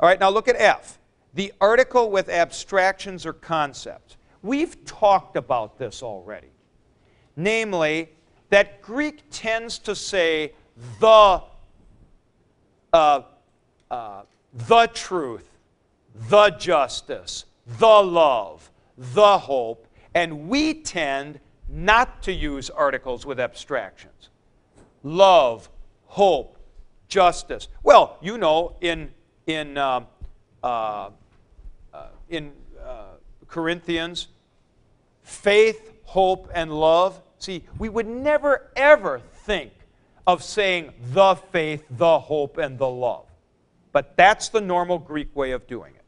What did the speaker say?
All right, now look at F. The article with abstractions or concepts. We've talked about this already. Namely, that Greek tends to say the, uh, uh, the truth, the justice, the love, the hope, and we tend not to use articles with abstractions. Love, hope, justice. Well, you know, in, in, uh, uh, uh, in uh, Corinthians, faith, hope, and love. See, we would never, ever think of saying the faith, the hope, and the love. But that's the normal Greek way of doing it.